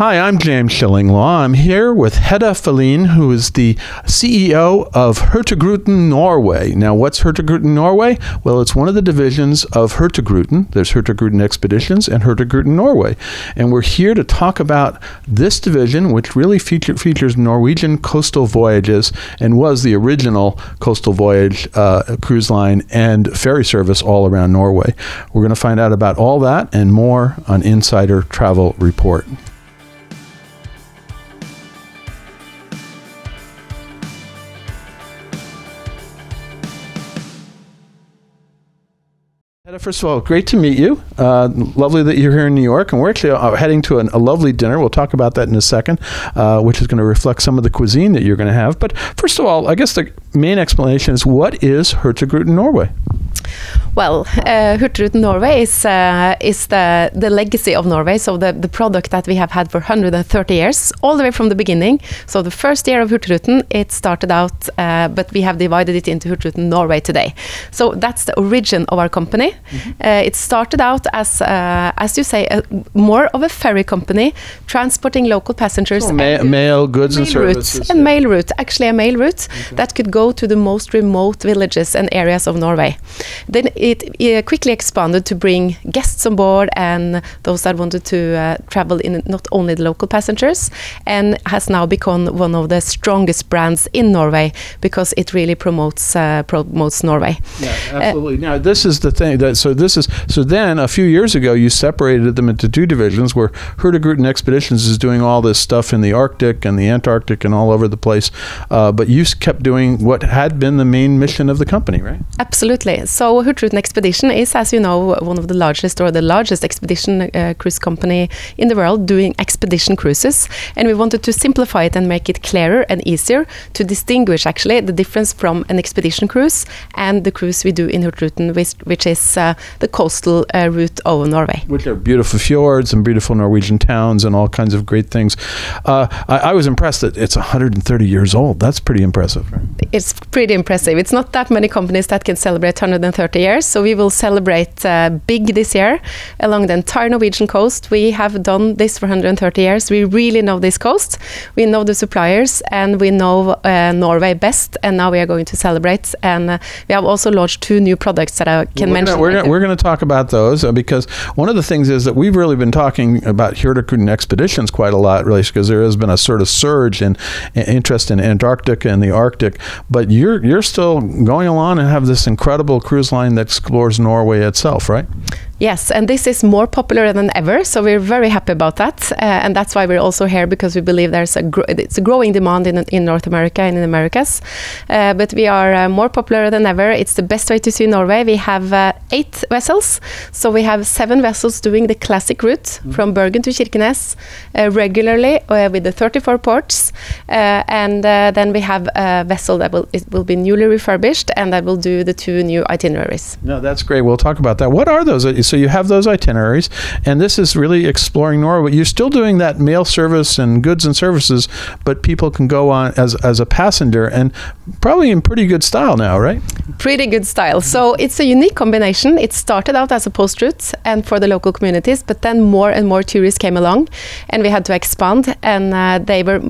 Hi, I'm James Shillinglaw. I'm here with Hedda Felin, who is the CEO of Hurtigruten Norway. Now, what's Hurtigruten Norway? Well, it's one of the divisions of Hurtigruten. There's Hurtigruten Expeditions and Hurtigruten Norway. And we're here to talk about this division, which really feature, features Norwegian coastal voyages and was the original coastal voyage uh, cruise line and ferry service all around Norway. We're going to find out about all that and more on Insider Travel Report. First of all, great to meet you. Uh, lovely that you're here in New York, and we're actually uh, heading to an, a lovely dinner. We'll talk about that in a second, uh, which is going to reflect some of the cuisine that you're going to have. But first of all, I guess the main explanation is what is Hurtigruten Norway? Well, uh, Hurtigruten Norway is uh, is the the legacy of Norway. So the the product that we have had for 130 years, all the way from the beginning. So the first year of Hurtigruten, it started out, uh, but we have divided it into Hurtigruten Norway today. So that's the origin of our company. Mm -hmm. it started out as uh, as you say, a, more of a ferry company transporting local passengers. So ma mail goods mail and services. Route, and mail route, actually a mail route okay. that could go to the most remote villages and areas of Norway. Then it, it, quickly expanded to bring guests on board and those that wanted to uh, travel in not only the local passengers, and has now become one of the strongest brands in Norway because it really promotes uh, promotes Norway. Yeah, absolutely. Uh, now this is the thing that so this is so then a few years ago you separated them into two divisions where Hurtigruten Expeditions is doing all this stuff in the Arctic and the Antarctic and all over the place, uh, but you kept doing what had been the main mission of the company, right? Absolutely. So Hurtigruten Expedition is, as you know, one of the largest or the largest expedition uh, cruise company in the world doing expedition cruises. And we wanted to simplify it and make it clearer and easier to distinguish actually the difference from an expedition cruise and the cruise we do in Hurtigruten, which, which is uh, the coastal uh, route of Norway. Which are beautiful fjords and beautiful Norwegian towns and all kinds of great things. Uh, I, I, was impressed that it's 130 years old. That's pretty impressive. Right? It's pretty impressive. It's not that many companies that can celebrate 130 years. So we will celebrate uh, big this year along the entire Norwegian coast. We have done this for 130 years. We really know this coast. We know the suppliers and we know uh, Norway best. And now we are going to celebrate. And uh, we have also launched two new products that I can well, we're mention. Gonna, we're, gonna, we're going to talk about those uh, because one of the things is that we've really been talking about Hurtigruten expeditions quite a lot, really, because there has been a sort of surge in, in interest in Antarctica and the Arctic. But you're you're still going along and have this incredible cruise line that explores Norway itself, right? Yes, and this is more popular than ever, so we're very happy about that, uh, and that's why we're also here because we believe there's a it's a growing demand in in North America and in Americas. Uh, but we are uh, more popular than ever. It's the best way to see Norway. We have uh, eight vessels, so we have seven vessels doing the classic route mm. from Bergen to Kirkenes uh, regularly uh, with the 34 ports, and then we have a vessel that will it will be newly refurbished and that will do the two new itineraries. No, that's great. We'll talk about that. What are those? So you have those itineraries, and this is really exploring Norway. You're still doing that mail service and goods and services, but people can go on as as a passenger and probably in pretty good style now, right? Pretty good style. So it's a unique combination. It started out as a post route and for the local communities, but then more and more tourists came along, and we had to expand. And uh, they were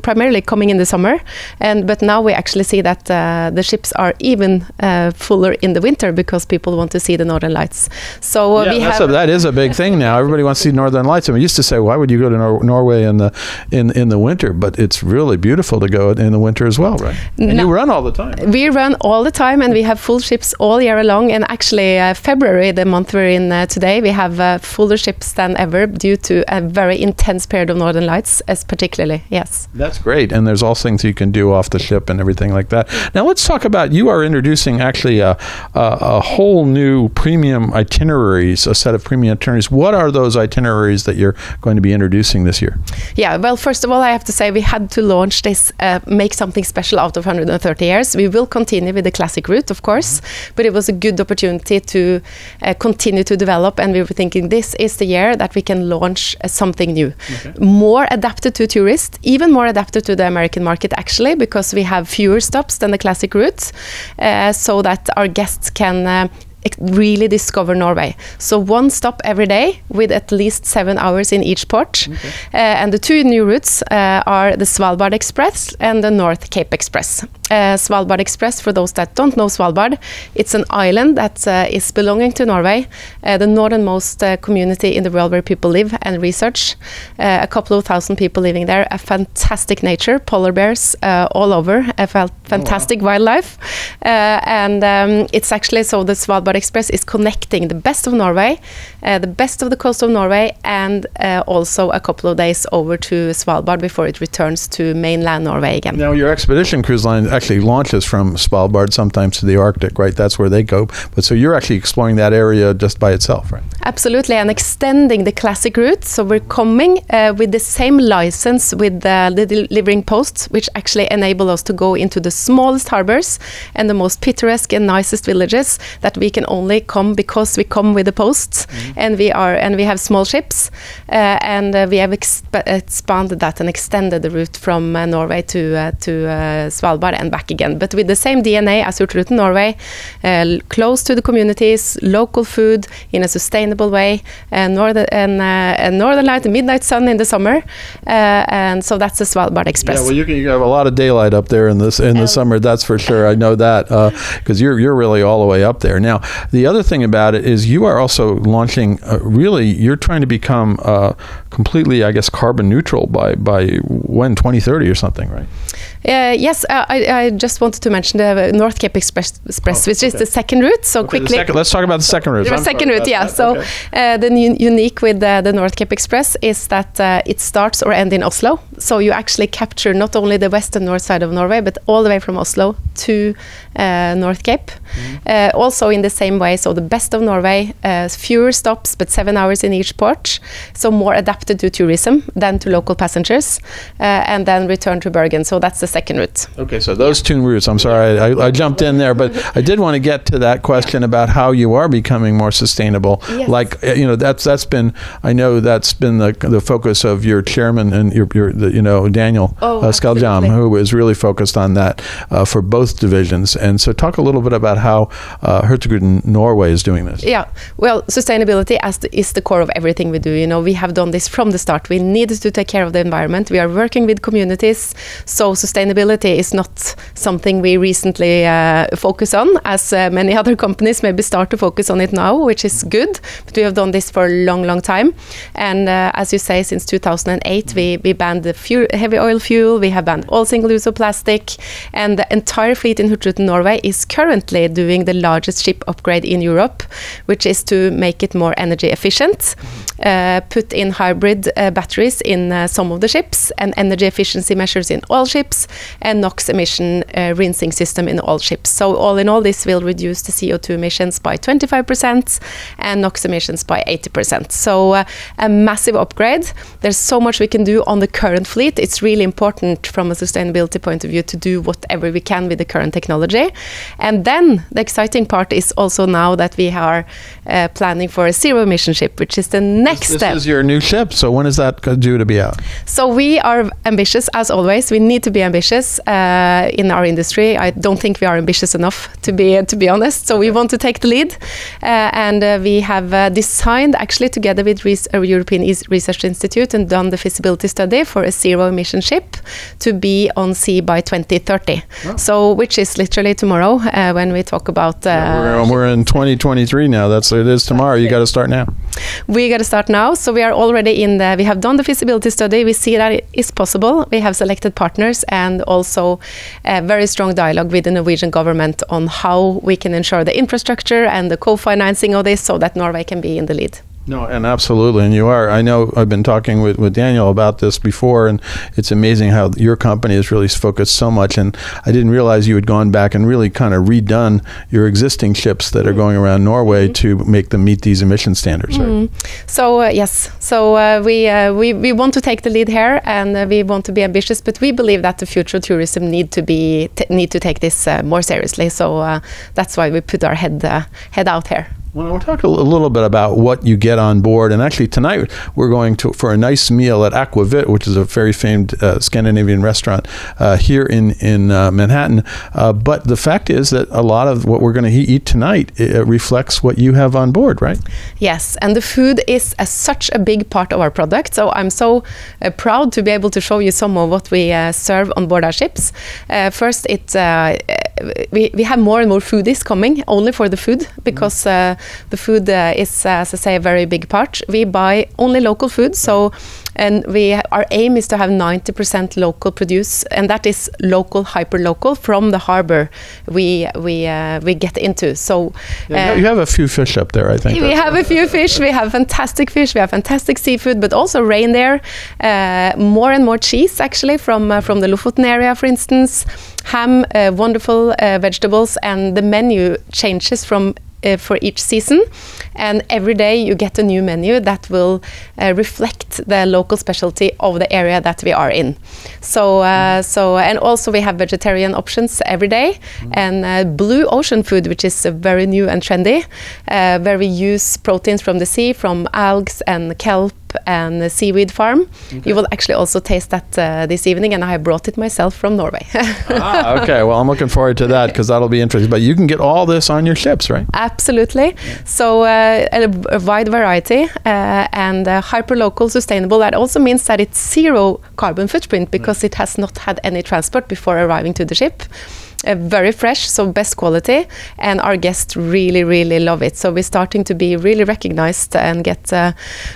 primarily coming in the summer, and but now we actually see that uh, the ships are even uh, fuller in the winter because people want to see the northern lights. So so yeah, we have a, that is a big thing now. Everybody wants to see Northern Lights. I mean, used to say, why would you go to Nor- Norway in the in in the winter? But it's really beautiful to go in the winter as well, right? And no, you run all the time. Right? We run all the time, and we have full ships all year long. And actually, uh, February, the month we're in uh, today, we have uh, fuller ships than ever due to a very intense period of Northern Lights, as particularly. Yes, that's great. And there's all things you can do off the ship and everything like that. Now let's talk about you are introducing actually a, a, a whole new premium itineraries, a set of premium itineraries. What are those itineraries that you're going to be introducing this year? Yeah, well, first of all, I have to say we had to launch this, uh, make something special out of 130 years. We will continue with the classic route, of course, mm-hmm. but it was a good opportunity to uh, continue to develop. And we were thinking this is the year that we can launch uh, something new, okay. more adapted to tourists, even more adapted to the American market, actually, because we have fewer stops than the classic route, uh, so that our guests can uh, ex- really discover Norway. So one stop every day with at least seven hours in each port. Uh, and the two new routes uh, are the Svalbard Express and the North Cape Express. Uh, Svalbard Express, for those that don't know Svalbard, it's an island that uh, is belonging to Norway, uh, the northernmost uh, community in the world where people live and research. Uh, a couple of thousand people living there, a fantastic nature, polar bears uh, all over, a fa- fantastic wildlife. Uh, and um, it's actually so the Svalbard Express is connecting the best of Norway, uh, the best of the coast of Norway, and uh, also a couple of days over to Svalbard before it returns to mainland Norway again. Now, your expedition cruise line actually launches from Svalbard, sometimes to the Arctic, right? That's where they go. But so you're actually exploring that area just by itself, right? Absolutely, and extending the classic route. So we're coming uh, with the same license with the, the delivering posts, which actually enable us to go into the smallest harbors and the most picturesque and nicest villages that we can only come because we come with the posts, and we are and we have small ships, uh, and uh, we have exp- expanded that and extended the route from uh, Norway to uh, to uh, Svalbard and back again, but with the same DNA as Hurtigruten Norway, uh, l- close to the communities, local food in a sustainable way, and northern and, uh, and northern light and midnight sun in the summer, uh, and so that's the Svalbard Express. Yeah, well, you, can, you have a lot of daylight up there in this in the Um, summer. That's for sure. I know that because you're you're really all the way up there. Now, the other thing about it is you are also launching. Uh, really, you're trying to become uh, completely, I guess, carbon neutral by by when 2030 or something, right? Uh, yes, uh, I, I just wanted to mention the North Cape Express, Express Oh, which is the second route. So Okay, quickly, second- let's talk about the second route. The second route, yeah. that. So Okay. uh, the unique with the, the North Cape Express is that uh, it starts or ends in Oslo. So you actually capture not only the west and north side of Norway, but all the way from Oslo to uh, North Cape. Uh, also in the same way, so the best of Norway, uh, fewer stops, but seven hours in each port. So more adapted to tourism than to local passengers, uh, and then return to Bergen. So that's the second route. Okay, so those two routes. I'm sorry, I, I jumped in there, but I did want to get to that question about how you are becoming more sustainable. Yes. Like uh, you know, that's that's been. I know that's been the the focus of your chairman and your your the, you know Daniel Oh, uh, who is really focused on that uh, for both divisions. And so, talk a little bit about how uh, Hurtigruten Norway is doing this. Yeah, well, sustainability as the, is the core of everything we do. You know, we have done this from the start. We needed to take care of the environment. We are working with communities, so sustainability is not something we recently uh, focus on, as uh, many other companies maybe start to focus on it now, which is good. But we have done this for a long, long time. And uh, as you say, since 2008, we, we banned the fuel, heavy oil fuel. We have banned all single-use of plastic, and the entire fleet in Hurtigruten Norway is currently doing the largest ship upgrade in Europe, which is to make it more energy efficient, uh, put in hybrid uh, batteries in uh, some of the ships, and energy efficiency measures in all ships, and NOx emission uh, rinsing system in all ships. So all in all, this will reduce the CO2 emissions by 25% and NOx emissions by 80%. So uh, a massive upgrade. There's so much we can do on the current fleet. It's really important from a sustainability point of view to do whatever we can with the current technology. And then the exciting part is also now that we are uh, planning for a zero emission ship, which is the next This step. This is your new ship. So when is that due to be out? So we are ambitious as always. We need to be ambitious uh, in our industry. I don't think we are ambitious enough to be to be honest. So we want to take the lead, uh, and uh, we have uh, designed actually together with Res- European Research Institute and done the feasibility study for a zero emission ship to be on sea by 2030. So which is literally tomorrow when we talk about. Uh, we're, we're in 2023 now. That's it is tomorrow. You got to start now. we got to start now. So we are already in the, we have done the feasibility study. We see that it is possible. We have selected partners and also a very strong dialogue with the Norwegian government on how we can ensure the infrastructure and the co-financing of this so that Norway can be in the lead. No, and absolutely, and you are. I know I've been talking with, with Daniel about this before, and it's amazing how your company has really focused so much. And I didn't realize you had gone back and really kind of redone your existing ships that are going around Norway to make them meet these emission standards. Right? So uh, yes, so uh, we, uh, we we want to take the lead here, and uh, we want to be ambitious. But we believe that the future tourism need to be t- need to take this uh, more seriously. So uh, that's why we put our head uh, head out here. Well, we'll talk a little bit about what you get on board. And actually, tonight we're going to for a nice meal at Aquavit, which is a very famed uh, Scandinavian restaurant uh, here in in uh, Manhattan. Uh, but the fact is that a lot of what we're going to eat tonight reflects what you have on board, right? Yes, and the food is a, such a big part of our product. So I'm so uh, proud to be able to show you some of what we uh, serve on board our ships. first, it we, we have more and more foodies coming only for the food because mm. The food is, as I say, a very big part. We buy only local food, so and we our aim is to have 90% local produce, and that is local, hyper local from the harbor we we uh, we get into. So yeah, you have a few fish up there, I think. We have a few fish. We have fantastic fish. We have fantastic seafood, but also reindeer. Uh, more and more cheese, actually, from uh, from the Lofoten area, for instance. Ham, uh, wonderful uh, vegetables, and the menu changes from uh, for each season. And every day you get a new menu that will uh, reflect the local specialty of the area that we are in. So, uh, so and also we have vegetarian options every day, mm. and uh, blue ocean food, which is very new and trendy, uh, where we use proteins from the sea, from algae and kelp and seaweed farm. Okay. You will actually also taste that uh, this evening, and I have brought it myself from Norway. ah, okay. Well, I'm looking forward to that because that'll be interesting. But you can get all this on your ships, right? Absolutely. Yeah. So uh, a, a, wide variety uh, and uh, hyper local, sustainable. That also means that it's zero carbon footprint because it has not had any transport before arriving to the ship. Uh, very fresh, so best quality, and our guests really, really love it. So we're starting to be really recognized and get uh,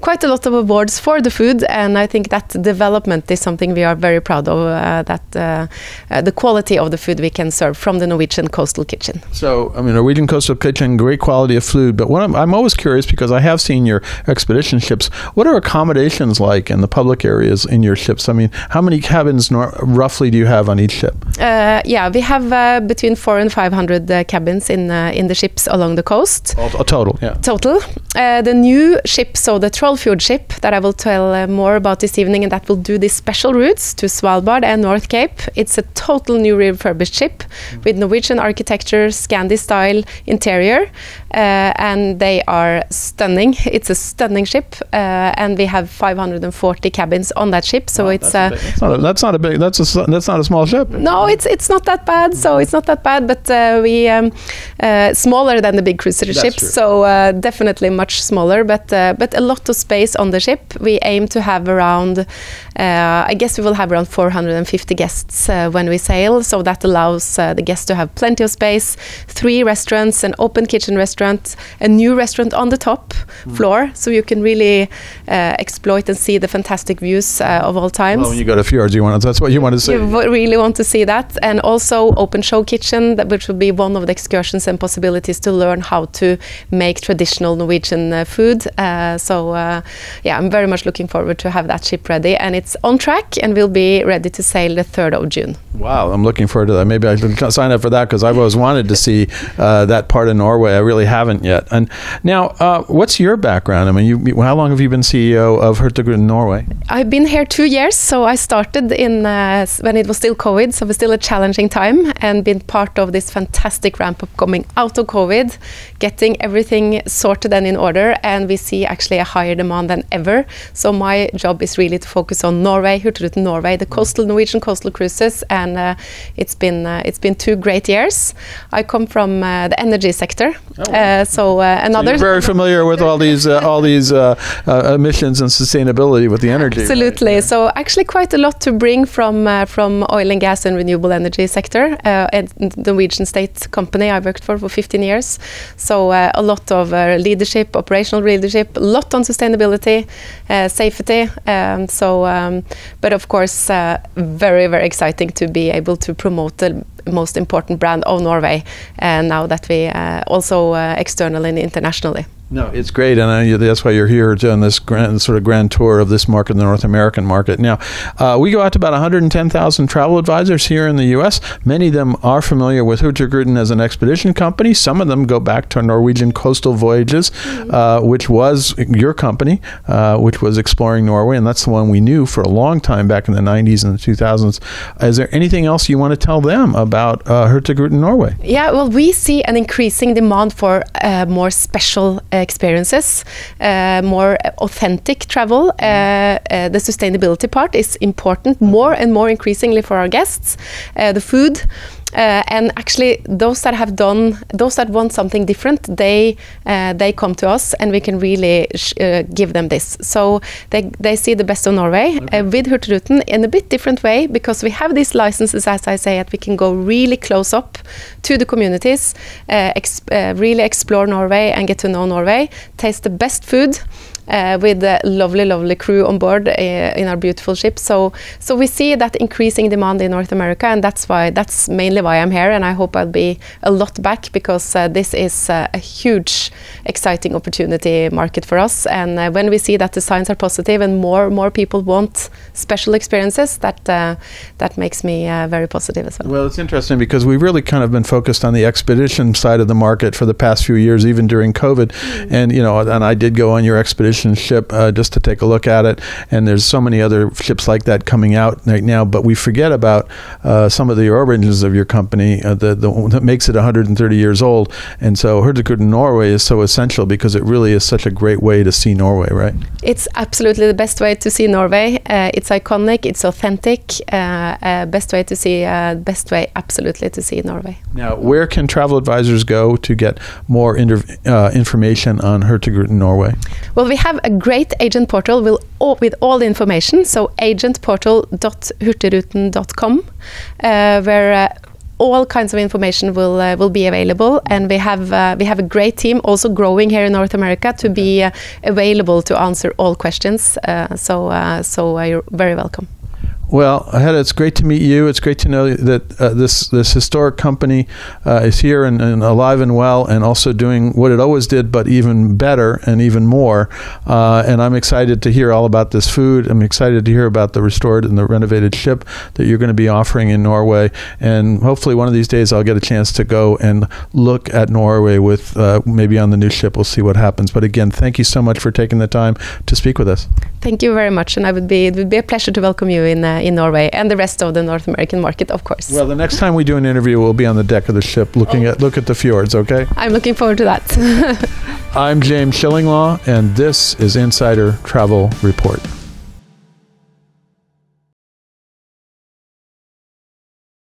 quite a lot of awards for the food, and I think that development is something we are very proud of. Uh, that uh, uh, the quality of the food we can serve from the Norwegian Coastal Kitchen. So, I mean, Norwegian Coastal Kitchen, great quality of food. But what I'm, I'm always curious because I have seen your expedition ships. What are accommodations like in the public areas in your ships? I mean, how many cabins roughly do you have on each ship? yeah, we have uh, between four and five hundred uh, cabins in uh, in the ships along the coast. A total, yeah. Total. the new ship, so the Trollfjord ship that I will tell more about this evening, and that will do these special routes to Svalbard and North Cape. It's a total new refurbished ship mm. with Norwegian architecture, Scandi style interior, and they are stunning. It's a stunning ship, and we have 540 cabins on that ship. So it's that's, not a, that's not a big that's a that's not a small ship. No, it's it's not that bad so it's not that bad. But uh, we um, uh, smaller than the big cruiser ships, so uh, definitely much smaller. But but a lot of space on the ship. We aim to have around, I guess we will have around 450 guests when we sail. So that allows the guests to have plenty of space. Three restaurants, an open kitchen restaurant, a new restaurant on the top mm. floor, so you can really exploit and see the fantastic views of all times. Well, when you go to fjords, you want to, that's what you want to see. You really want to see that, and also open show kitchen, that which will be one of the excursions and possibilities to learn how to make traditional Norwegian uh, food. Uh, so uh, yeah, I'm very much looking forward to have that ship ready, and it's on track and will be ready to sail the third of June. Wow, I'm looking forward to that. Maybe I can sign up for that because I've always wanted to see uh, that part of Norway. I really haven't yet. And now, uh, what's your background? I mean, you, how long have you been CEO of Hurtigruten Norway? I've been here two years, so I started in uh, when it was still COVID, so it was still a challenging time and been part of this fantastic ramp up coming out of COVID, getting everything sorted and in order. And we see actually a higher demand than ever. So my job is really to focus on Norway, Hurtigruten Norway, the coastal Norwegian coastal cruises, and uh, it's been uh, it's been two great years. I come from uh, the energy sector, oh, uh, so uh, another. So very familiar with all these uh, all these emissions and sustainability with the energy. Absolutely. Right? So actually, quite a lot to bring from from oil and gas and renewable energy sector uh, Norwegian state company I worked for for 15 years. So uh, a lot of uh, leadership, operational leadership, a lot on sustainability, uh, safety. Um, so, um, but of course, uh, very very exciting to be able to promote the most important brand of Norway, and now that we also externally and internationally. No, it's great, and I, that's why you're here doing this grand, sort of grand tour of this market, the North American market. Now, uh, we go out to about 110,000 travel advisors here in the U.S. Many of them are familiar with Hurtigruten as an expedition company. Some of them go back to Norwegian Coastal Voyages, mm-hmm. uh, which was your company, uh, which was exploring Norway, and that's the one we knew for a long time back in the 90s and the 2000s. Is there anything else you want to tell them about uh, Hurtigruten Norway? Yeah, well, we see an increasing demand for uh, more special uh, experiences, uh, more authentic travel. Uh, uh, the sustainability part is important more and more increasingly for our guests. the food. Uh, and actually, those that have done, those that want something different, they uh, they come to us, and we can really uh, give them this. So they they see the best of Norway okay. with Hurtigruten in a bit different way because we have these licenses, as I say, that we can go really close up to the communities, exp really explore Norway and get to know Norway, taste the best food uh, with a lovely, lovely crew on board uh, in our beautiful ship. So, so we see that increasing demand in North America, and that's why that's mainly why I'm here. And I hope I'll be a lot back because uh, this is uh, a huge, exciting opportunity market for us. And uh, when we see that the signs are positive and more more people want special experiences, that uh, that makes me very positive as well. Well, it's interesting because we've really kind of been focused on the expedition side of the market for the past few years, even during COVID. Mm-hmm. And you know, and I did go on your expedition ship uh, just to take a look at it. And there's so many other ships like that coming out right now, but we forget about uh, some of the origins of your company uh, the, the, that makes it 130 years old. And so Hurtigruten Norway is so essential because it really is such a great way to see Norway, right? It's absolutely the best way to see Norway. Uh, it's iconic, it's authentic. Uh, uh, best way to see, best way absolutely to see Norway. Now, where can travel advisors go to get more information on Hurtigruten Norway? Well, we have a great agent portal with all, with all the information. So agentportal.hurtigruten.com, uh, where uh, all kinds of information will uh, will be available, and we have uh, we have a great team also growing here in North America to be uh, available to answer all questions. Uh, so uh, so you're very welcome. Well, Hedda, it's great to meet you. It's great to know that uh, this this historic company uh, is here and, and, alive and well, and also doing what it always did, but even better and even more. Uh, and I'm excited to hear all about this food. I'm excited to hear about the restored and the renovated ship that you're going to be offering in Norway. And hopefully, one of these days, I'll get a chance to go and look at Norway with uh, maybe on the new ship. We'll see what happens. But again, thank you so much for taking the time to speak with us. Thank you very much, and I would be it would be a pleasure to welcome you in uh, in Norway and the rest of the North American market, of course. Well, the next time we do an interview, we'll be on the deck of the ship looking oh. at look at the fjords. Okay. I'm looking forward to that. I'm James Shillinglaw, and this is Insider Travel Report.